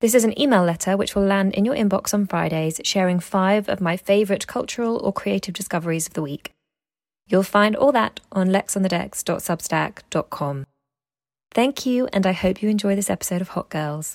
This is an email letter which will land in your inbox on Fridays, sharing five of my favourite cultural or creative discoveries of the week. You'll find all that on lexonthedecks.substack.com. Thank you, and I hope you enjoy this episode of Hot Girls.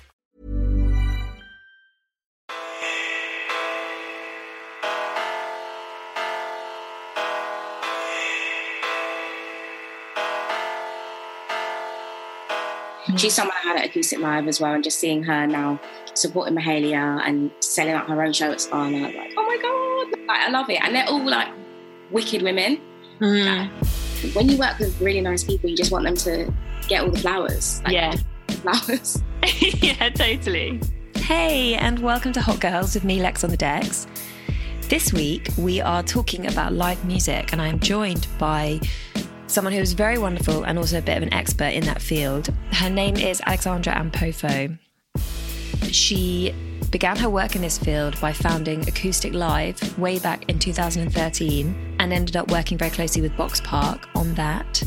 She's mm. someone I had at Acoustic Live as well, and just seeing her now supporting Mahalia and selling out her own show at Scala, like, oh my god, like, I love it. And they're all like wicked women. Mm. Like, when you work with really nice people, you just want them to get all the flowers. Like, Yeah. flowers. yeah, totally. Hey, and welcome to Hot Girls with me, Lex on the Decks. This week we are talking about live music, and I'm joined by someone who's very wonderful and also a bit of an expert in that field. Her name is Alexandra Ampofo. She began her work in this field by founding Acoustic Live way back in 2013 and ended up working very closely with Boxpark on that.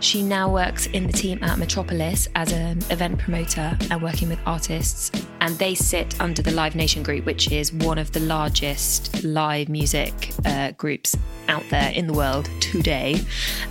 She now works in the team at Metropolis as an event promoter and working with artists. And they sit under the Live Nation group, which is one of the largest live music uh, groups out there in the world today.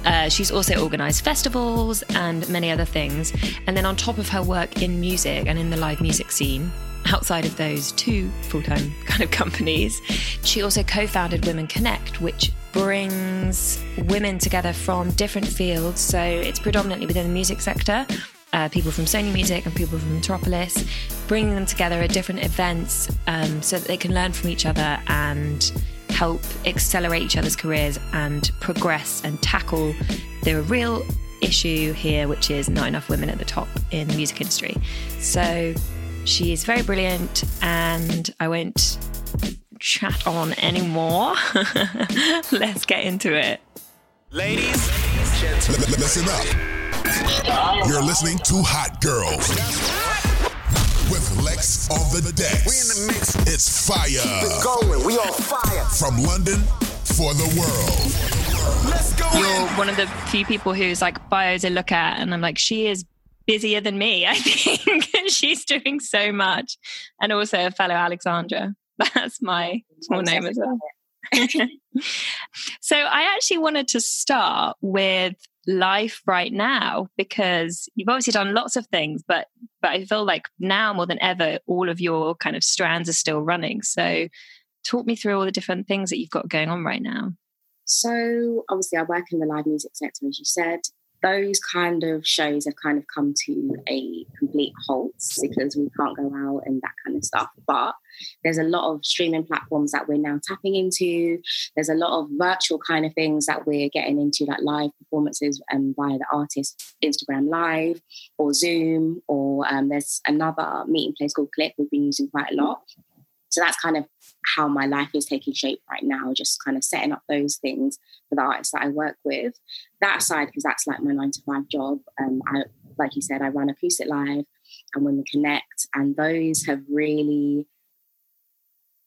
Uh, she's also organised festivals and many other things. And then on top of her work in music and in the live music scene, outside of those two full time kind of companies, she also co founded Women Connect, which brings women together from different fields. So it's predominantly within the music sector. Uh, people from Sony Music and people from Metropolis, bringing them together at different events um, so that they can learn from each other and help accelerate each other's careers and progress and tackle the real issue here, which is not enough women at the top in the music industry. So she is very brilliant, and I won't chat on anymore. Let's get into it. Ladies, gentlemen, listen up. You're listening to Hot Girls with Lex on the decks. we in the mix. It's fire We're Going, we on fire. from London for the world. Let's go. You're one of the few people who's like bios I look at, and I'm like, she is busier than me. I think she's doing so much, and also a fellow Alexandra. That's my full name as well. so I actually wanted to start with life right now because you've obviously done lots of things, but but I feel like now more than ever, all of your kind of strands are still running. So talk me through all the different things that you've got going on right now. So obviously, I work in the live music sector, as you said. Those kind of shows have kind of come to a complete halt because we can't go out and that kind of stuff. But there's a lot of streaming platforms that we're now tapping into. There's a lot of virtual kind of things that we're getting into, like live performances um, via the artist Instagram Live or Zoom, or um, there's another meeting place called Click we've been using quite a lot. So that's kind of how my life is taking shape right now, just kind of setting up those things for the artists that I work with. That aside, because that's like my nine to five job. Um, I, like you said, I run Acoustic Live. and Women Connect. And those have really,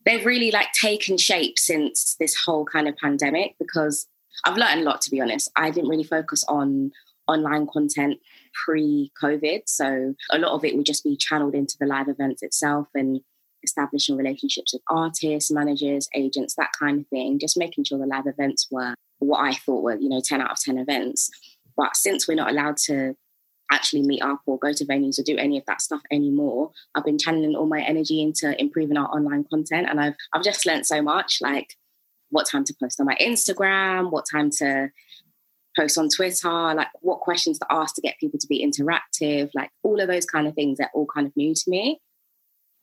they've really like taken shape since this whole kind of pandemic because I've learned a lot, to be honest. I didn't really focus on online content pre COVID. So a lot of it would just be channeled into the live events itself and establishing relationships with artists, managers, agents, that kind of thing, just making sure the live events were what I thought were, you know, 10 out of 10 events. But since we're not allowed to actually meet up or go to venues or do any of that stuff anymore, I've been channeling all my energy into improving our online content. And I've I've just learned so much, like what time to post on my Instagram, what time to post on Twitter, like what questions to ask to get people to be interactive, like all of those kind of things they're all kind of new to me.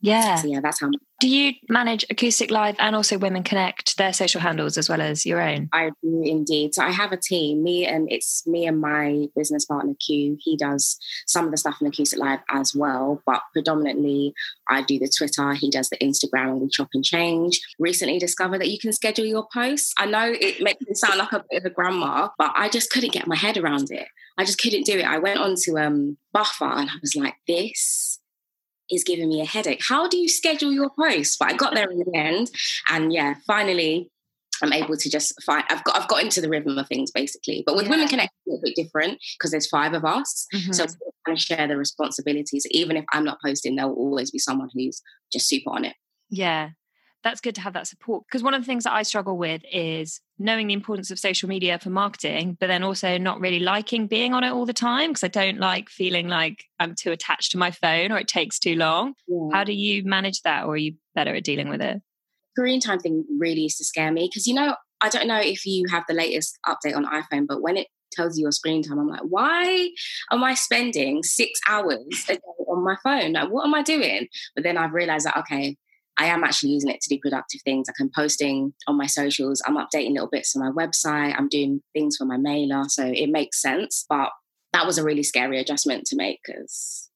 Yeah. So yeah, that's how Do you manage Acoustic Live and also Women Connect, their social handles as well as your own? I do indeed. So I have a team. Me and it's me and my business partner Q. He does some of the stuff on Acoustic Live as well, but predominantly I do the Twitter. He does the Instagram, and we chop and change. Recently discovered that you can schedule your posts. I know it makes me sound like a bit of a grandma, but I just couldn't get my head around it. I just couldn't do it. I went on to um, Buffer and I was like, this is giving me a headache. How do you schedule your posts? But I got there in the end, and yeah, finally. I'm able to just find. I've got. I've got into the rhythm of things basically. But with Yeah. Women Connect, it's a bit different because there's five of us, Mhm. so we kind of share the responsibilities. Even if I'm not posting, there will always be someone who's just super on it. Yeah, that's good to have that support. Because one of the things that I struggle with is knowing the importance of social media for marketing, but then also not really liking being on it all the time because I don't like feeling like I'm too attached to my phone or it takes too long. How do you manage that, or are you better at dealing with it? screen time thing really used to scare me because you know I don't know if you have the latest update on iPhone, but when it tells you your screen time, I'm like, why am I spending six hours a day on my phone? Like, what am I doing? But then I've realized that okay, I am actually using it to do productive things. Like I'm posting on my socials, I'm updating little bits on my website, I'm doing things for my mailer, so it makes sense. But that was a really scary adjustment to make because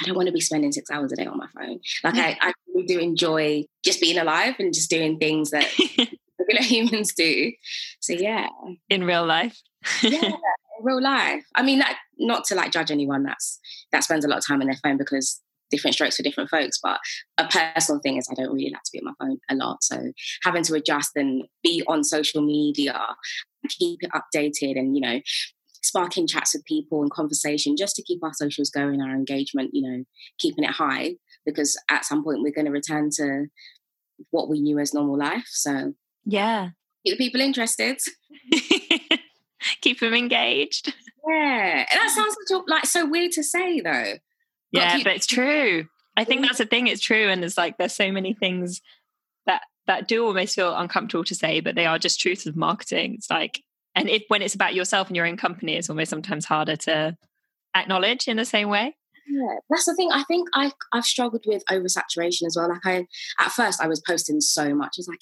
I don't want to be spending six hours a day on my phone. Like I, I really do enjoy just being alive and just doing things that regular humans do. So yeah, In real life? yeah, in real life. I mean, that, not to like judge anyone that's that spends a lot of time on their phone because different strokes for different folks. But a personal thing is I don't really like to be on my phone a lot. So having to adjust and be on social media, keep it updated, and you know. Sparking chats with people and conversation just to keep our socials going, our engagement, you know, keeping it high because at some point we're going to return to what we knew as normal life. So Yeah. keep the people interested. Keep them engaged. Yeah, and that sounds like so weird to say though. Yeah, but it's true. I think that's the thing. It's true, and there's like there's so many things that that do almost feel uncomfortable to say, but they are just truths of marketing. It's like, and if when it's about yourself and your own company, it's almost sometimes harder to acknowledge in the same way. Yeah, that's the thing. I think I I've struggled with oversaturation as well. Like I at first I was posting so much. I was like,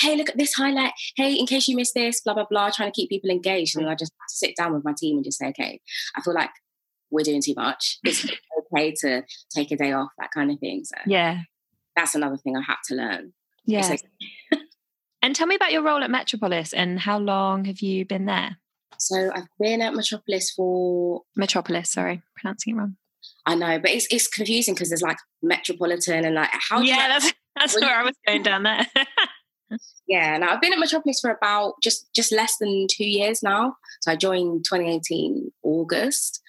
hey, look at this highlight. Hey, in case you missed this, blah blah blah, trying to keep people engaged. And mm. I just sit down with my team and just say, okay, I feel like we're doing too much. It's okay to take a day off, that kind of thing. So Yeah, that's another thing I had to learn. Yeah. like- and tell me about your role at Metropolis and how long have you been there? so I've been at Metropolis for Metropolis, sorry, pronouncing it wrong. I know, but it's it's confusing because there's like metropolitan and like how yeah, that's that's where I was going down there. Yeah, now I've been at Metropolis for about just just less than two years now. So I joined 2018 August.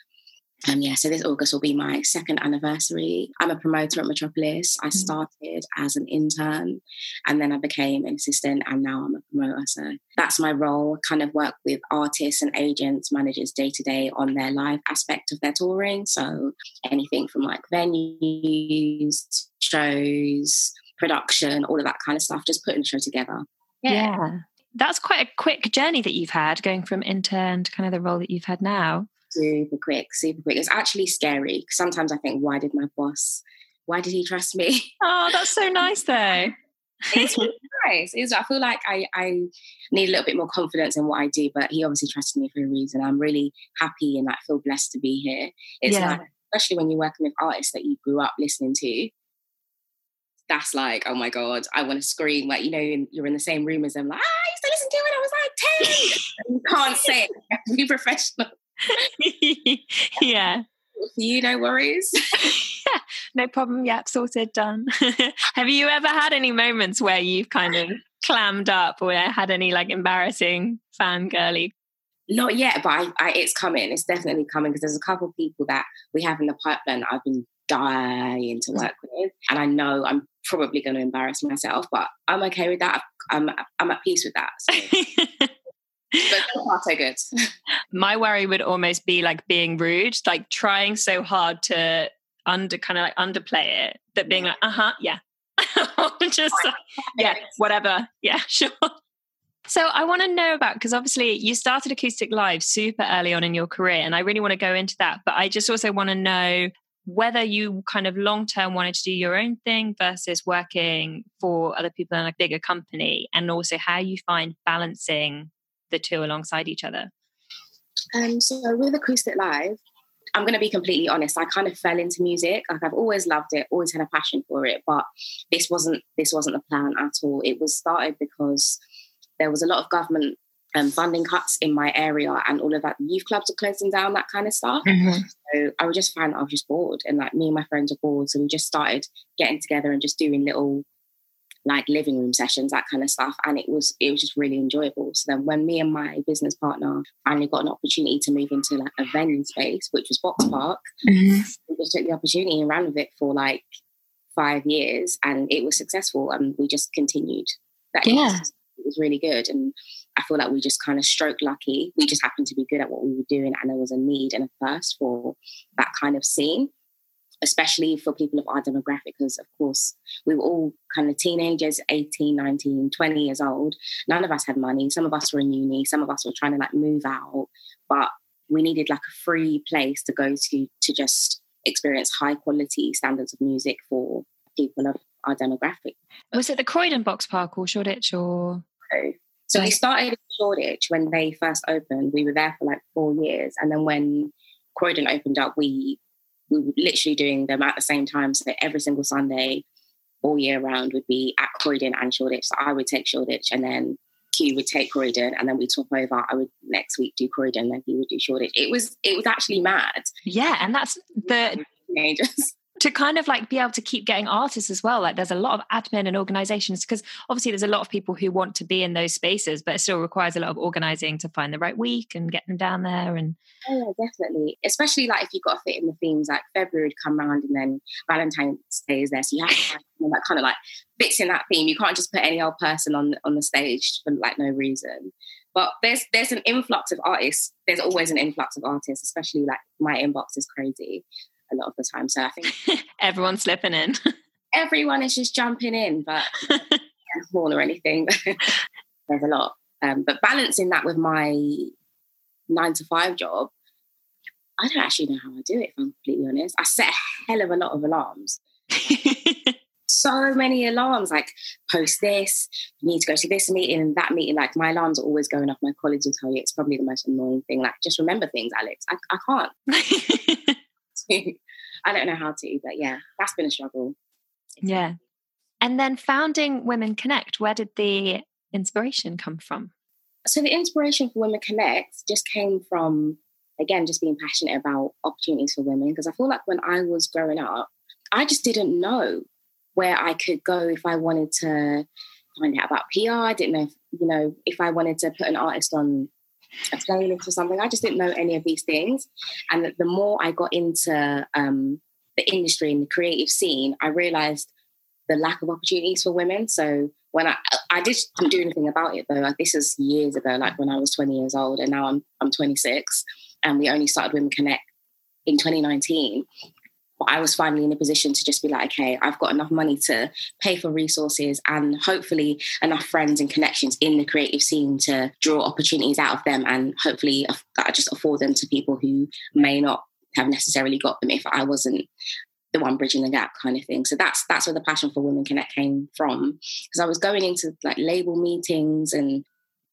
And yeah, so this August will be my second anniversary. I'm a promoter at Metropolis. I mm. started as an intern and then I became an assistant and now I'm a promoter. So that's my role. Kind of work with artists and agents, managers day to day on their live aspect of their touring. So anything from like venues, shows, production, all of that kind of stuff, just putting the show together. yeah. That's quite a quick journey that you've had going from intern to kind of the role that you've had now. Super quick, super quick. It's actually scary. Sometimes I think, why did my boss, why did he trust me? Oh, that's so nice though. it's really nice. It's, I feel like I, I need a little bit more confidence in what I do, but he obviously trusted me for a reason. I'm really happy and like feel blessed to be here. It's Yeah. like, especially when you're working with artists that you grew up listening to. That's like, oh my God, I want to scream. Like, you know, you're in the same room as them, like, ah, I used to listen to it when I was like 10. you can't say it. You have to be professional. yeah. You, no worries. yeah, no problem. Yep, sorted, done. Have you ever had any moments where you've kind of clammed up or had any like embarrassing fangirly? Not yet, but I, I, it's coming. It's definitely coming because there's a couple of people that we have in the pipeline I've been dying to mm. work with. And I know I'm probably going to embarrass myself, but I'm okay with that. I'm, I'm at peace with that. So. But so good. My worry would almost be like being rude, like trying so hard to under kind of like underplay it, that being like, uh huh, yeah, just like, yeah, whatever, yeah, sure. So I want to know about because obviously you started Acoustic Live super early on in your career, and I really want to go into that. But I just also want to know whether you kind of long term wanted to do your own thing versus working for other people in a bigger company, and also how you find balancing the two alongside each other? Um, so with Acoustic Live, I'm going to be completely honest. I kind of fell into music. Like I've always loved it, always had a passion for it, but this wasn't this wasn't the plan at all. It was started because there was a lot of government um, funding cuts in my area, and all of that youth clubs are closing down, that kind of stuff. Mm-hmm. So I was just find I was just bored, and like me and my friends were bored, so we just started getting together and just doing little like living room sessions, that kind of stuff. And it was it was just really enjoyable. So then when me and my business partner finally got an opportunity to move into like a venue space, which was Boxpark, mm-hmm. we just took the opportunity and ran with it for like five years and it was successful and we just continued. That yeah. It was really good. And I feel like we just kind of stroke lucky. We just happened to be good at what we were doing and there was a need and a thirst for that kind of scene especially for people of our demographic, because of course we were all kind of teenagers, 18, 19, 20 years old. None of us had money. Some of us were in uni, some of us were trying to like move out, but we needed like a free place to go to to just experience high quality standards of music for people of our demographic. Was it the Croydon Boxpark or Shoreditch or? So we started in Shoreditch when they first opened. We were there for like four years. And then when Croydon opened up, we we were literally doing them at the same time. So every single Sunday, all year round, would be at Croydon and Shoreditch. So I would take Shoreditch and then Q would take Croydon and then we top over. I would next week do Croydon, then he would do Shoreditch. It was it was actually mad. Yeah, and that's the teenagers to kind of like be able to keep getting artists as well. Like there's a lot of admin and organizations because obviously there's a lot of people who want to be in those spaces but it still requires a lot of organizing to find the right week and get them down there and oh yeah definitely. Especially like if you've got to fit in the themes like february would come around and then valentine's day is there so you have to have that kind of like fits in that theme. You can't just put any old person on on the stage for like no reason. But there's there's an influx of artists. There's always an influx of artists especially like my inbox is crazy a lot of the time. So I think everyone's slipping in. everyone is just jumping in, but horn or anything. There's a lot. Um, but balancing that with my nine to five job, I don't actually know how I do it, if I'm completely honest. I set a hell of a lot of alarms. so many alarms, like post this, you need to go to this meeting and that meeting. Like my alarms are always going off. My colleagues will tell you it's probably the most annoying thing. Like just remember things, Alex. I, I can't. I don't know how to, but yeah, that's been a struggle. Yeah. And then founding Women Connect, where did the inspiration come from? So the inspiration for Women Connect just came from, again, just being passionate about opportunities for women. Because I feel like when I was growing up, I just didn't know where I could go if I wanted to find out about PR. I didn't know if, you know, if I wanted to put an artist on playlist or something. I just didn't know any of these things. And the more I got into um, the industry and the creative scene, I realized the lack of opportunities for women. So when I I just didn't do anything about it though. Like this is years ago, like when I was 20 years old, and now I'm I'm 26, and we only started Women Connect in 2019. I was finally in a position to just be like, okay, I've got enough money to pay for resources and hopefully enough friends and connections in the creative scene to draw opportunities out of them and hopefully that just afford them to people who may not have necessarily got them if I wasn't the one bridging the gap kind of thing. So that's that's where the passion for Women Connect came from. Because I was going into like label meetings and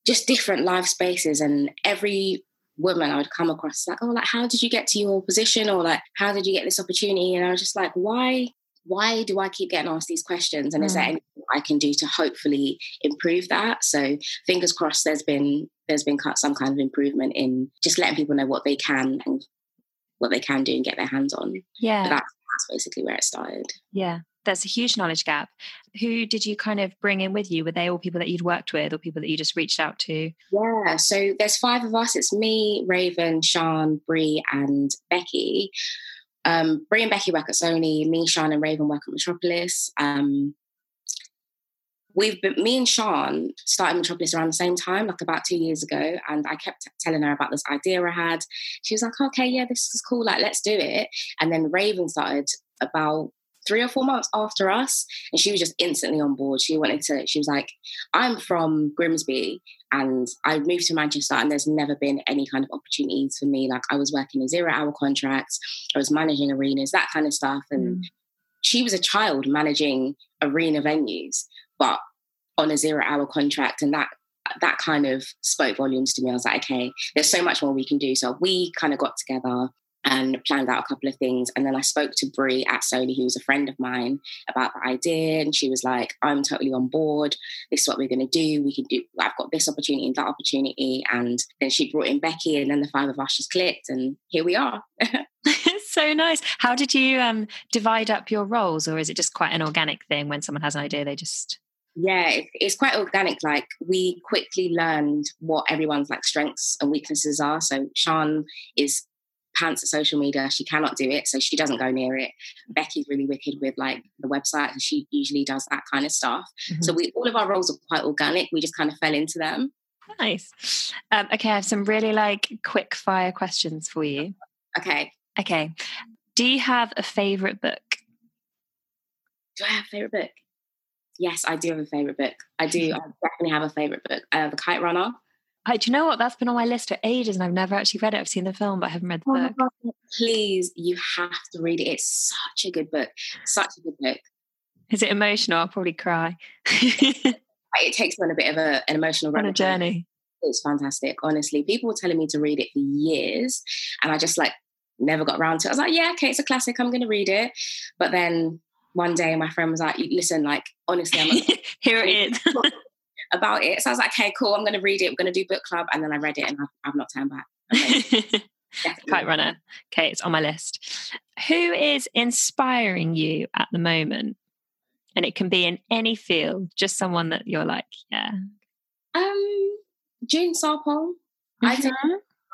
just different live spaces and every woman I would come across like, oh, like how did you get to your position, or like how did you get this opportunity? And I was just like, why? Why do I keep getting asked these questions? And mm. is there mm. anything I can do to hopefully improve that? So fingers crossed. There's been there's been some kind of improvement in just letting people know what they can and what they can do and get their hands on. Yeah. But that's that's basically where it started. Yeah, there's a huge knowledge gap. Who did you kind of bring in with you? Were they all people that you'd worked with or people that you just reached out to? Yeah, so there's five of us. It's me, Raven, Sean, Brie, and Becky. Um, Brie and Becky work at Sony. Me, Sean, and Raven work at Metropolis. Um, we've been me and Sean started Metropolis around the same time, like about two years ago, and I kept telling her about this idea I had. She was like, "Okay, yeah, this is cool. Like, let's do it." And then Raven started about three or four months after us, and she was just instantly on board. She wanted to. She was like, "I'm from Grimsby, and I moved to Manchester, and there's never been any kind of opportunities for me. Like, I was working a zero-hour contracts, I was managing arenas, that kind of stuff, and." Mm. She was a child managing arena venues but on a zero hour contract and that that kind of spoke volumes to me. I was like, okay, there's so much more we can do. So we kind of got together and planned out a couple of things. And then I spoke to Brie at Sony, who was a friend of mine, about the idea. And she was like, I'm totally on board. This is what we're going to do. We can do, I've got this opportunity and that opportunity. And then she brought in Becky, and then the five of us just clicked. And here we are. It's so nice. How did you um, divide up your roles? Or is it just quite an organic thing when someone has an idea, they just yeah it's quite organic like we quickly learned what everyone's like strengths and weaknesses are so sean is pants at social media she cannot do it so she doesn't go near it becky's really wicked with like the website and she usually does that kind of stuff mm-hmm. so we all of our roles are quite organic we just kind of fell into them nice um, okay i have some really like quick fire questions for you okay okay do you have a favorite book do i have a favorite book yes, I do have a favorite book. I do. I definitely have a favorite book. Uh, the Kite Runner. I, do you know what? That's been on my list for ages, and I've never actually read it. I've seen the film, but I haven't read the oh book. God, please, you have to read it. It's such a good book. Such a good book. Is it emotional? I'll probably cry. it takes me on a bit of a, an emotional on a journey. It's fantastic, honestly. People were telling me to read it for years, and I just like never got around to it. I was like, yeah, okay, it's a classic. I'm going to read it. But then one day my friend was like, listen, like, honestly, I'm here it is. About it. So I was like, okay, cool, I'm going to read it. We're going to do book club. And then I read it and I've, I've not turned back. Okay. Kite Runner. Okay, it's on my list. Who is inspiring you at the moment? And it can be in any field, just someone that you're like, yeah. Um, June Sarpong. Mm-hmm. I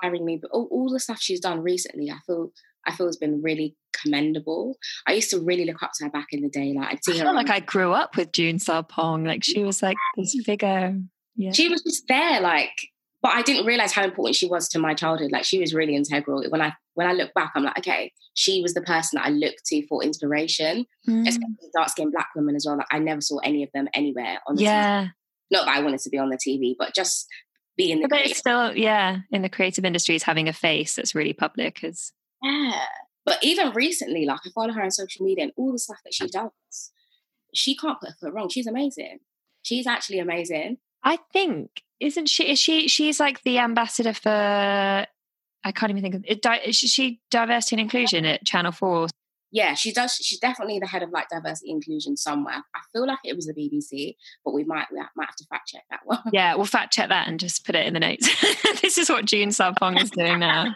inspiring me, but all, all the stuff she's done recently, I feel I feel has been really commendable. I used to really look up to her back in the day. Like I'd see I her. like I grew up with June Sarpong. Like she was like this figure. Yeah. She was just there, like, but I didn't realize how important she was to my childhood. Like she was really integral. When I when I look back, I'm like, okay, she was the person that I looked to for inspiration. Mm. Especially dark skinned black women as well. Like I never saw any of them anywhere on the yeah. TV. Not that I wanted to be on the TV, but just be in the. But it's still, yeah, in the creative industries, having a face that's really public is yeah. But even recently, like I follow her on social media and all the stuff that she does, she can't put a foot wrong. She's amazing. She's actually amazing. I think, isn't she? Is she? She's like the ambassador for. I can't even think of it. Is she diversity and inclusion at Channel Four? Yeah, she does. She's definitely the head of like diversity inclusion somewhere. I feel like it was the BBC, but we might we might have to fact check that one. Yeah, we'll fact check that and just put it in the notes. this is what June Sarpong is doing now.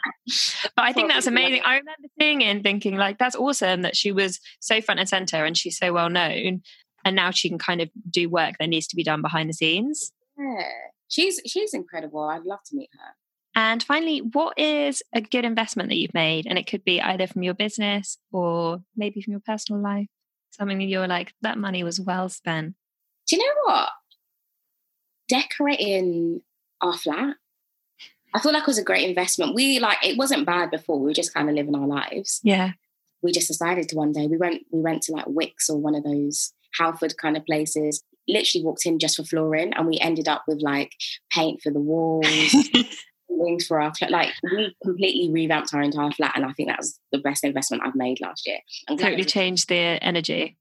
But I think that's amazing. I remember seeing it and thinking like that's awesome that she was so front and center and she's so well known, and now she can kind of do work that needs to be done behind the scenes. Yeah, she's she's incredible. I'd love to meet her. And finally, what is a good investment that you've made? And it could be either from your business or maybe from your personal life. Something that you're like, that money was well spent. Do you know what? Decorating our flat. I feel like it was a great investment. We like it wasn't bad before. We were just kind of living our lives. Yeah. We just decided to one day we went we went to like Wickes or one of those Halford kind of places. Literally walked in just for flooring, and we ended up with like paint for the walls, things for our like we completely revamped our entire flat and I think that was the best investment I've made last year. And totally changed the energy.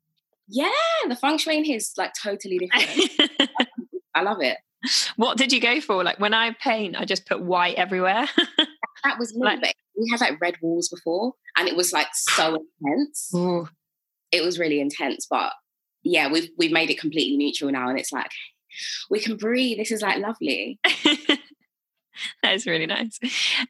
Yeah, the feng shui in here is like totally different. I love it. What did you go for? Like when I paint, I just put white everywhere. that was me. Like, we had like red walls before, and it was like so intense. Ooh. It was really intense, but yeah, we've we've made it completely neutral now, and it's like we can breathe. This is like lovely. that is really nice.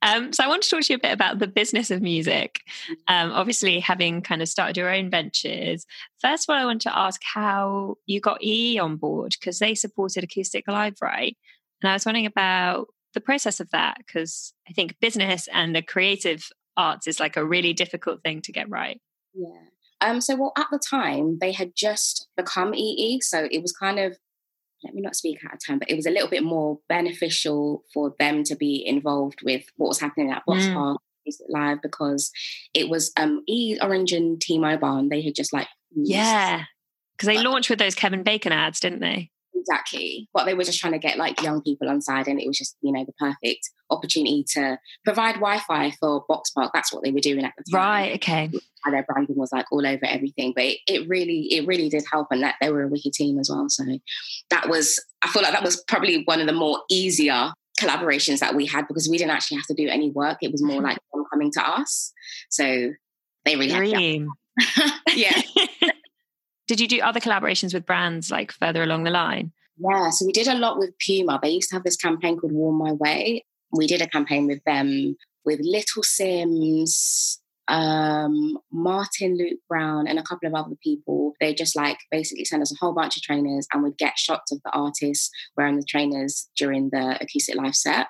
Um, so I want to talk to you a bit about the business of music. Um, obviously, having kind of started your own ventures. First of all, I want to ask how you got EE on board because they supported Acoustic Live, right? And I was wondering about the process of that because I think business and the creative arts is like a really difficult thing to get right. Yeah. Um, so, well, at the time, they had just become EE. So it was kind of let me not speak out of turn, but it was a little bit more beneficial for them to be involved with what was happening at Box mm. Park Live because it was um E Orange and T Mobile and they had just like yeah because they launched with those Kevin Bacon ads, didn't they? Exactly. But they were just trying to get like young people on side and it was just, you know, the perfect opportunity to provide Wi-Fi for Boxpark. That's what they were doing at the time. Right, okay. And their branding was like all over everything. But it, it really, it really did help and that they were a wicked team as well. So that was I feel like that was probably one of the more easier collaborations that we had because we didn't actually have to do any work. It was more like them coming to us. So they really had Yeah. Did you do other collaborations with brands like further along the line? Yeah, so we did a lot with Puma. They used to have this campaign called Warm My Way. We did a campaign with them with Little Simz, um, Martin Luke Brown, and a couple of other people. They just like basically send us a whole bunch of trainers and we'd get shots of the artists wearing the trainers during the acoustic live set,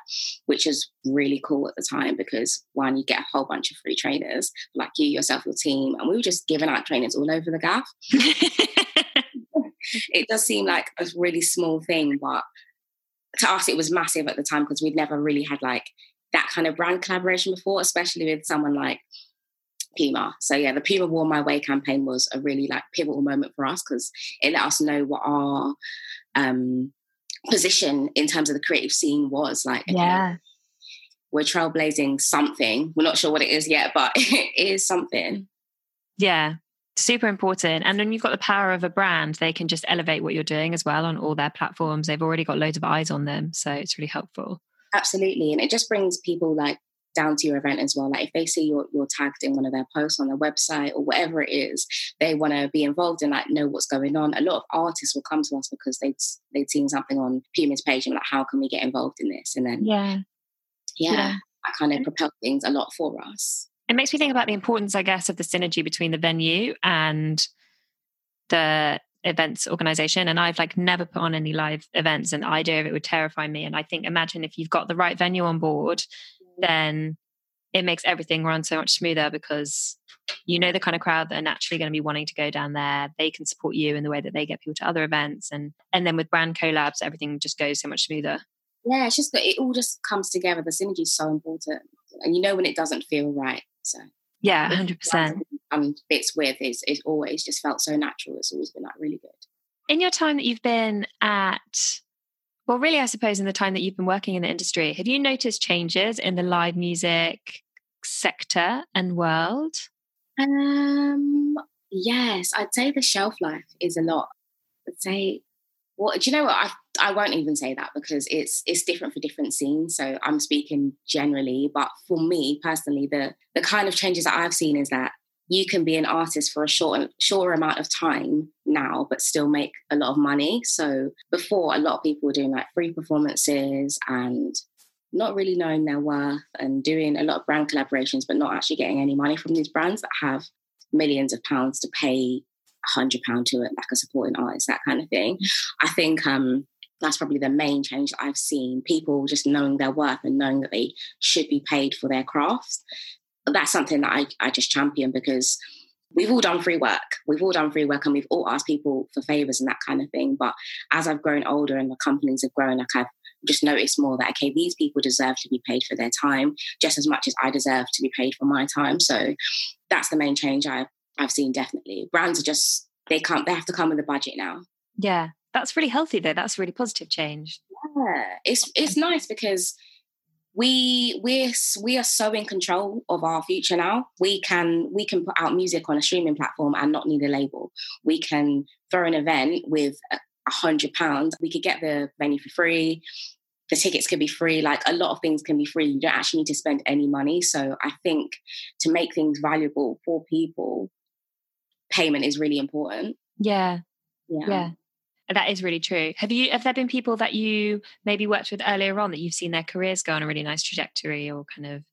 which is really cool at the time because one, you get a whole bunch of free trainers, like you, yourself, your team, and we were just giving out trainers all over the gaff. it does seem like a really small thing, but to us it was massive at the time because we'd never really had like that kind of brand collaboration before, especially with someone like Puma. So yeah, the Puma Warm My Way campaign was a really like pivotal moment for us because it let us know what our um, position in terms of the creative scene was. Like, okay, yeah, we're trailblazing something. We're not sure what it is yet, but it is something. Yeah, super important. And then you've got the power of a brand; they can just elevate what you're doing as well on all their platforms. They've already got loads of eyes on them, so it's really helpful. Absolutely, and it just brings people like down to your event as well. Like if they see you're, you're tagged in one of their posts on their website or whatever it is, they want to be involved and like know what's going on. A lot of artists will come to us because they'd they'd seen something on Puma's page and like, how can we get involved in this? And then yeah, yeah, yeah. I kind of propel things a lot for us. It makes me think about the importance, I guess, of the synergy between the venue and the events organization and I've like never put on any live events and the idea of it would terrify me and I think imagine if you've got the right venue on board Mm. then it makes everything run so much smoother because you know the kind of crowd that are naturally going to be wanting to go down there. They can support you in the way that they get people to other events and and then with brand collabs everything just goes so much smoother. Yeah it's just that it all just comes together. The synergy is so important and you know when it doesn't feel right so. Yeah 100% and bits with is it always just felt so natural. It's always been like really good. In your time that you've been at well, really, I suppose in the time that you've been working in the industry, have you noticed changes in the live music sector and world? Um, yes, I'd say the shelf life is a lot. I'd say, well, do you know what? I I won't even say that because it's it's different for different scenes. So I'm speaking generally, but for me personally, the the kind of changes that I've seen is that you can be an artist for a short shorter amount of time now but still make a lot of money so before a lot of people were doing like free performances and not really knowing their worth and doing a lot of brand collaborations but not actually getting any money from these brands that have millions of pounds to pay a hundred pound to it like a supporting artist that kind of thing i think um that's probably the main change that I've seen. People just knowing their worth and knowing that they should be paid for their crafts that's something that I, I just champion because we've all done free work. We've all done free work and we've all asked people for favors and that kind of thing. But as I've grown older and the companies have grown, like I've just noticed more that, okay, these people deserve to be paid for their time just as much as I deserve to be paid for my time. So that's the main change I've, I've seen definitely. Brands are just, they can't, they have to come with a budget now. Yeah. That's really healthy though. That's really positive change. Yeah. It's, it's nice because we we we are so in control of our future now. We can we can put out music on a streaming platform and not need a label. We can throw an event with a hundred pounds. We could get the venue for free. The tickets could be free. Like a lot of things can be free. You don't actually need to spend any money. So I think to make things valuable for people, payment is really important. Yeah. Yeah. Yeah That is really true. Have you have there been people that you maybe worked with earlier on that you've seen their careers go on a really nice trajectory or kind of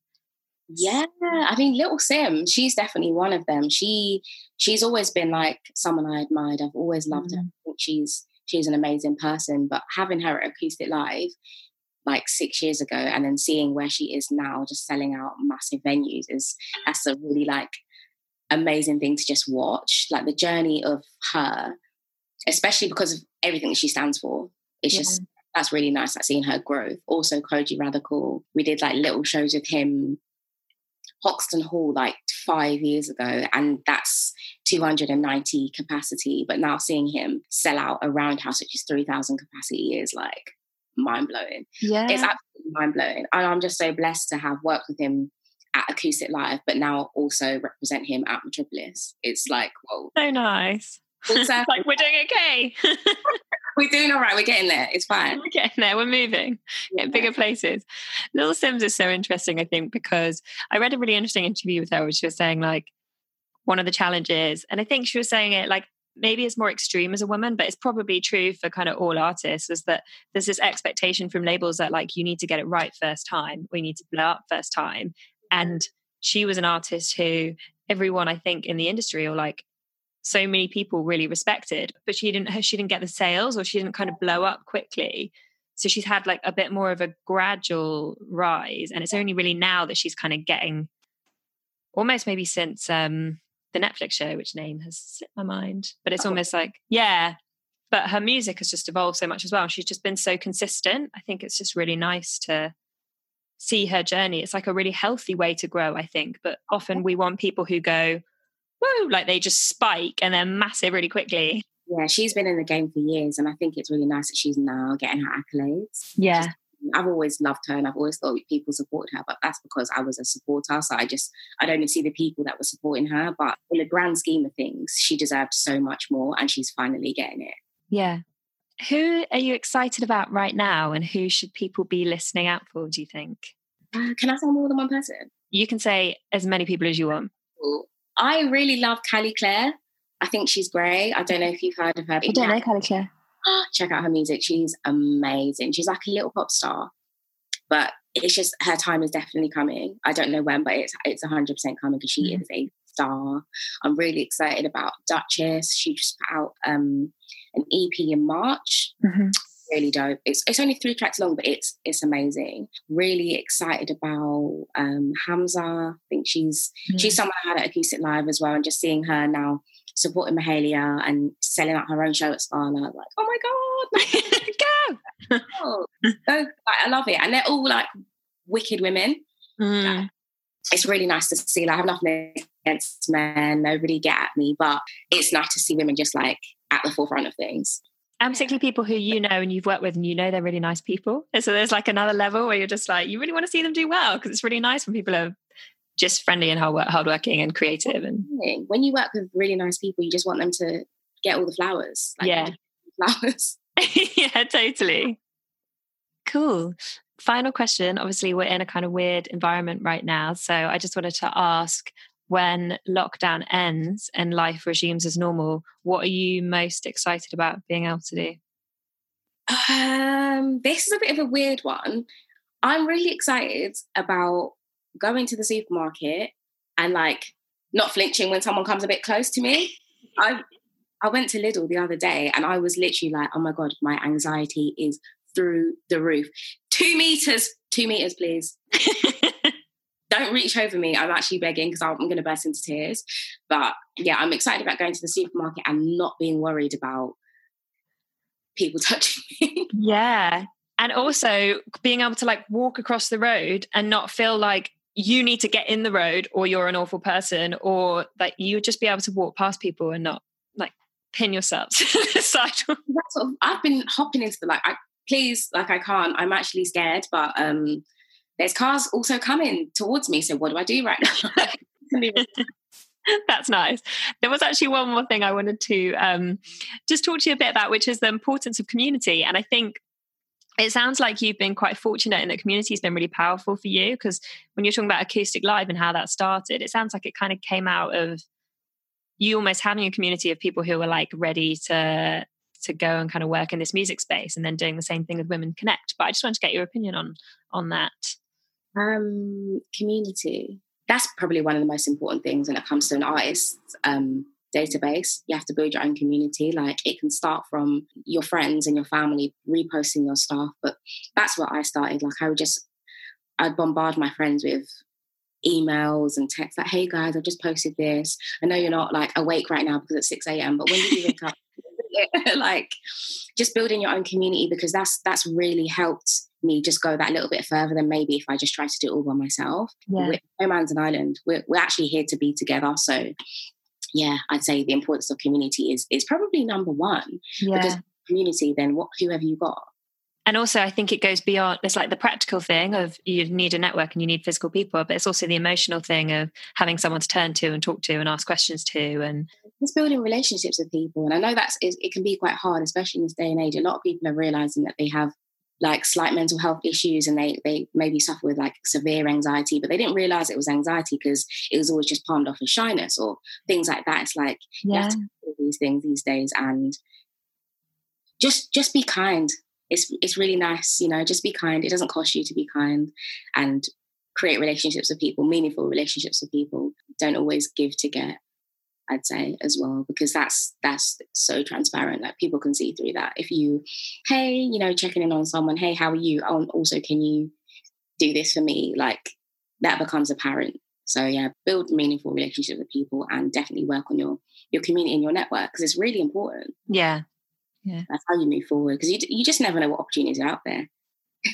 yeah, I mean, Little Sim, she's definitely one of them. She she's always been like someone I admired. I've always loved mm. her. I think she's she's an amazing person. But having her at Acoustic Live like six years ago, and then seeing where she is now, just selling out massive venues, is that's a really like amazing thing to just watch. Like the journey of her, especially because of everything that she stands for. It's yeah. just that's really nice. Like seeing her growth. Also, Kojey Radical, we did like little shows with him Hoxton Hall like five years ago, and that's 290 capacity. But now seeing him sell out a roundhouse, which is 3,000 capacity, is like mind blowing. Yeah. It's absolutely mind blowing. And I'm just so blessed to have worked with him at Acoustic Live, but now also represent him at Metropolis. It's like, whoa. So nice. It's like we're doing okay. we're doing all right. We're getting there. It's fine. We're getting there. We're moving yeah. in bigger places. Little Simz is so interesting, I think, because I read a really interesting interview with her where she was saying, like, one of the challenges, and I think she was saying it like maybe it's more extreme as a woman, but it's probably true for kind of all artists, is that there's this expectation from labels that like you need to get it right first time, we need to blow up first time. And she was an artist who everyone I think in the industry or like so many people really respected but she didn't she didn't get the sales or she didn't kind of blow up quickly. So she's had like a bit more of a gradual rise and it's only really now that she's kind of getting almost maybe since um the netflix show which name has slipped my mind but it's oh. almost like yeah but her music has just evolved so much as well she's just been so consistent. I think it's just really nice to see her journey. It's like a really healthy way to grow i think but often we want people who go woo, like they just spike and they're massive really quickly. Yeah, she's been in the game for years, and I think it's really nice that she's now getting her accolades. Yeah. I've always loved her and I've always thought people support her, but that's because I was a supporter. So I just, I don't see the people that were supporting her. But in the grand scheme of things, she deserved so much more and she's finally getting it. Yeah. Who are you excited about right now and who should people be listening out for, do you think? Uh, can I say more than one person? You can say as many people as you want. Cool. I really love Callie Clare. I think she's great. I don't know if you've heard of her. I don't know Callie Clare. Check out her music. She's amazing. She's like a little pop star, but it's just her time is definitely coming. I don't know when, but it's it's hundred percent coming because she mm-hmm. is a star. I'm really excited about Duchess. She just put out um, an EP in March. Mm-hmm really dope. It's it's only three tracks long, but it's it's amazing. Really excited about um, Hamzaa. I think she's mm. she's someone I had at Acoustic Live as well, and just seeing her now supporting Mahalia and selling out her own show at Scala. Like, oh my god, go! oh, like, I love it, and they're all like wicked women. Mm. It's really nice to see. Like, I have nothing against men. Nobody get at me, but it's nice to see women just like at the forefront of things and particularly people who you know and you've worked with and you know they're really nice people. And so there's like another level where you're just like, you really want to see them do well because it's really nice when people are just friendly and hard hardworking and creative. And when you work with really nice people, you just want them to get all the flowers. Like yeah, flowers. yeah, totally. Cool. Final question. Obviously, we're in a kind of weird environment right now. So I just wanted to ask when lockdown ends and life resumes as normal, what are you most excited about being able to do? Um, this is a bit of a weird one. I'm really excited about going to the supermarket and like not flinching when someone comes a bit close to me. I I went to Lidl the other day and I was literally like, oh my God, my anxiety is through the roof. Two meters, two meters, please. don't reach over me. I'm actually begging because I'm going to burst into tears. But yeah, I'm excited about going to the supermarket and not being worried about people touching me. Yeah. And also being able to like walk across the road and not feel like you need to get in the road or you're an awful person or that you just be able to walk past people and not like pin yourself to the side. I've been hopping into the like, I, please, like I can't. I'm actually scared, but um there's cars also coming towards me. So what do I do right now? That's nice. There was actually one more thing I wanted to um, just talk to you a bit about, which is the importance of community. And I think it sounds like you've been quite fortunate and that community has been really powerful for you because when you're talking about acoustic live and how that started, it sounds like it kind of came out of you almost having a community of people who were like ready to to go and kind of work in this music space and then doing the same thing with Women Connect. But I just wanted to get your opinion on on that. Um, community. That's probably one of the most important things when it comes to an artist um, database. You have to build your own community. Like it can start from your friends and your family reposting your stuff, but that's what I started. Like I would just, I'd bombard my friends with emails and texts like, "Hey guys, I've just posted this. I know you're not like awake right now because it's six a.m., but when did you wake up?" like just building your own community because that's that's really helped me just go that little bit further than maybe if I just try to do it all by myself. Yeah. no man's an island. We're we're actually here to be together. So yeah, I'd say the importance of community is is probably number one. Yeah. Because community, then what who have you got? and also i think it goes beyond it's like the practical thing of you need a network and you need physical people but it's also the emotional thing of having someone to turn to and talk to and ask questions to and It's building relationships with people. And I know that's it can be quite hard, especially in this day and age. A lot of people are realizing that they have like slight mental health issues and they they maybe suffer with like severe anxiety, but they didn't realize it was anxiety because it was always just palmed off as shyness or things like that. It's like you have to do these things these days and just just be kind. It's it's really nice, you know, just be kind. It doesn't cost you to be kind and create relationships with people, meaningful relationships with people. Don't always give to get, I'd say as well, because that's that's so transparent that people can see through that. If you, hey, you know, checking in on someone, hey, how are you? Oh, and also can you do this for me? Like that becomes apparent. So yeah, build meaningful relationships with people and definitely work on your your community and your network because it's really important. Yeah, yeah That's how you move forward because you you just never know what opportunities are out there.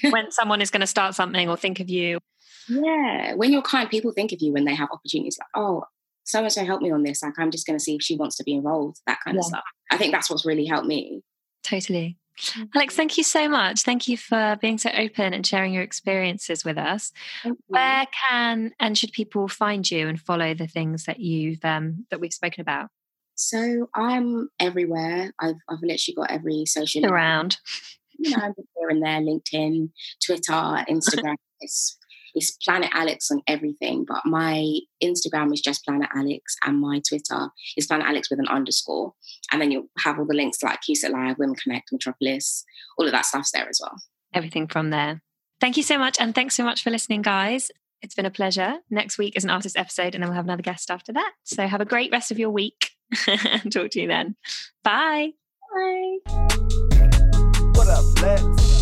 when someone is going to start something or think of you Yeah, when you're kind, people think of you when they have opportunities. Like, oh, so and so help me on this. Like, I'm just going to see if she wants to be involved. That kind of stuff. I think that's what's really helped me. totally alex thank you so much thank you for being so open and sharing your experiences with us where can and should people find you and follow the things that you've um, that we've spoken about So I'm everywhere. I've I've literally got every social around You know, I'm here and there, LinkedIn, Twitter, Instagram. it's it's Planet Alex on everything. But my Instagram is just Planet Alex, and my Twitter is Planet Alex with an underscore. And then you'll have all the links to like Acoustic Live, Women Connect, Metropolis, all of that stuff's there as well. everything from there thank you so much and thanks so much for listening guys it's been a pleasure next week is an artist episode and then we'll have another guest after that so have a great rest of your week and talk to you then bye Bye. What up, Lex?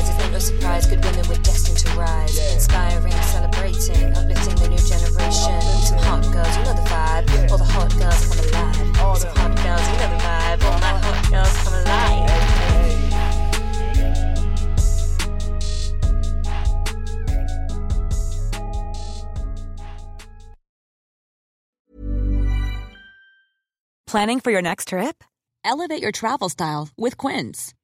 Eyes on the prize, it's not no surprise. Good women, we're destined to rise. Inspiring, celebrating, uplifting the new generation. Some hot girls, you know the vibe. All the hot girls come alive. Some hot girls, you know the vibe. All my hot girls come alive. Planning for your next trip? Elevate your travel style with Quince.